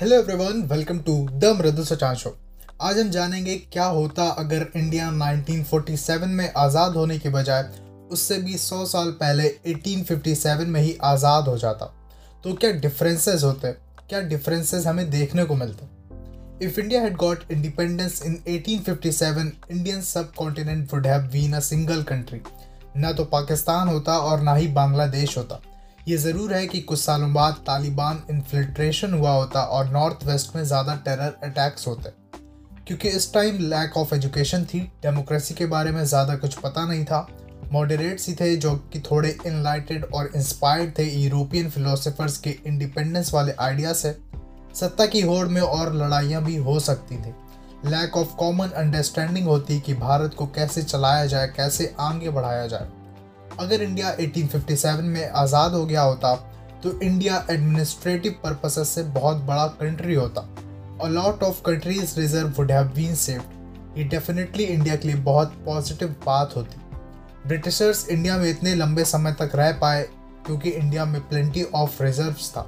Hello everyone welcome to the Mridu Sachan show आज हम जानेंगे क्या होता अगर इंडिया 1947 में आज़ाद होने के बजाय उससे भी 100 साल पहले 1857 में ही आज़ाद हो जाता। तो क्या डिफरेंसेस होते क्या डिफरेंसेस हमें देखने को मिलते if India had got independence in 1857 Indian subcontinent would have been a single country ना तो पाकिस्तान होता और ना ही बांग्लादेश होता। ये ज़रूर है कि कुछ सालों बाद तालिबान इन्फिल्ट्रेशन हुआ होता और नॉर्थ वेस्ट में ज़्यादा टेरर अटैक्स होते। क्योंकि इस टाइम लैक ऑफ़ एजुकेशन थी डेमोक्रेसी के बारे में ज़्यादा कुछ पता नहीं था। मॉडरेट्स ही थे जो कि थोड़े इनलाइटेड और इंस्पायर्ड थे यूरोपियन फिलोसफर्स के इंडिपेंडेंस वाले आइडिया से। सत्ता की होड़ में और लड़ाइयाँ भी हो सकती थी। लैक ऑफ़ कॉमन अंडरस्टैंडिंग होती कि भारत को कैसे चलाया जाए, कैसे आगे बढ़ाया जाए। अगर इंडिया 1857 में आज़ाद हो गया होता तो इंडिया एडमिनिस्ट्रेटिव पर्पसेस से बहुत बड़ा कंट्री होता। और lot of countries reserve would have been saved ये डेफिनेटली इंडिया के लिए बहुत पॉजिटिव बात होती। ब्रिटिशर्स इंडिया में इतने लंबे समय तक रह पाए, क्योंकि इंडिया में प्लेंटी ऑफ़ रिजर्व्स था।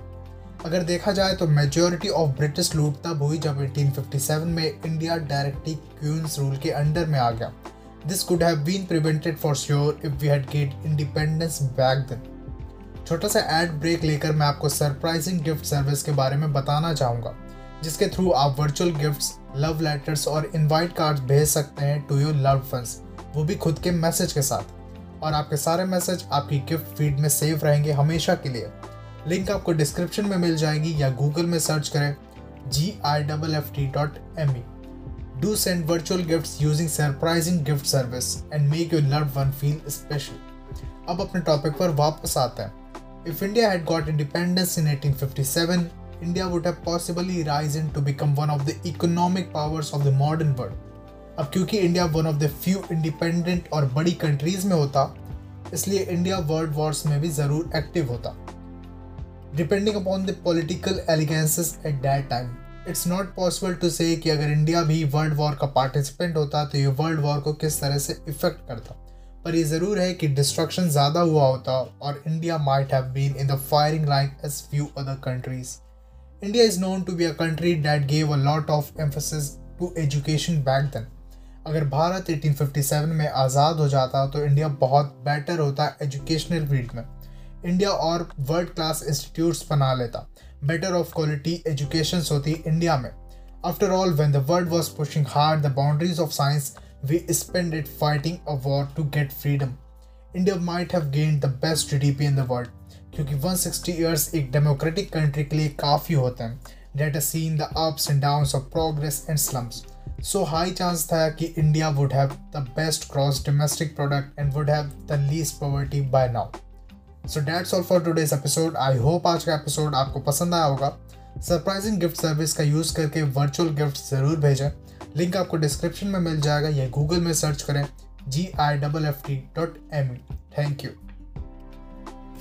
अगर देखा जाए तो मेजोरिटी ऑफ़ ब्रिटिश लूट तब हुई जब 1857 में इंडिया डायरेक्टली क्वींस रूल के अंडर में आ गया। This could have been prevented for sure if we had gained independence back then. छोटा सा एड ब्रेक लेकर मैं आपको सरप्राइजिंग गिफ्ट सर्विस के बारे में बताना चाहूँगा, जिसके थ्रू आप वर्चुअल गिफ्ट्स लव लेटर्स और इनवाइट कार्ड्स भेज सकते हैं टू योर लव फंस वो भी खुद के मैसेज के साथ। और आपके सारे मैसेज आपकी गिफ्ट फ़ीड में सेव रहेंगे हमेशा के लिए। लिंक आपको डिस्क्रिप्शन में मिल जाएगी या गूगल में सर्च करें G I double F T dot M E Do send virtual gifts using surprising gift service and make your loved one feel special. अब अपने टॉपिक पर वापस आते हैं If India had got independence in 1857, India would have possibly risen to become one of the economic powers of the modern world. अब क्योंकि India one of the few independent और बड़ी कंट्रीज़ में होता इसलिए इंडिया वर्ल्ड वॉर्स में भी ज़रूर एक्टिव होता depending upon the political allegiances at that time it's not possible to say कि अगर इंडिया भी वर्ल्ड वॉर का पार्टिसिपेंट होता तो ये वर्ल्ड वॉर को किस तरह से इफ़ेक्ट करता? पर ये ज़रूर है कि डिस्ट्रक्शन ज़्यादा हुआ होता और India might have been in the firing line as few other countries India is known to be a country that gave a lot of emphasis to education back then अगर भारत 1857 में आज़ाद हो जाता तो इंडिया बहुत बेटर होता educational field में। India और world class institutes बना लेता। बेटर ऑफ़ क्वालिटी एजुकेशन होती इंडिया में after all when the world was pushing hard the boundaries of science we spend it fighting a war to get freedom India might have gain the best G D P in the world क्योंकि 160 years एक democratic country के लिए काफ़ी होते हैं that a seen the ups and downs of progress and slums so high chance था कि India would have the best gross domestic product and would have the least poverty by now so that's all for today's episode I hope आज का episode आपको पसंद आया होगा। Surprising gift service का use करके वर्चुअल गिफ्ट ज़रूर भेजें। लिंक आपको डिस्क्रिप्शन में मिल जाएगा। या गूगल में सर्च करें। G I double F T dot M thank you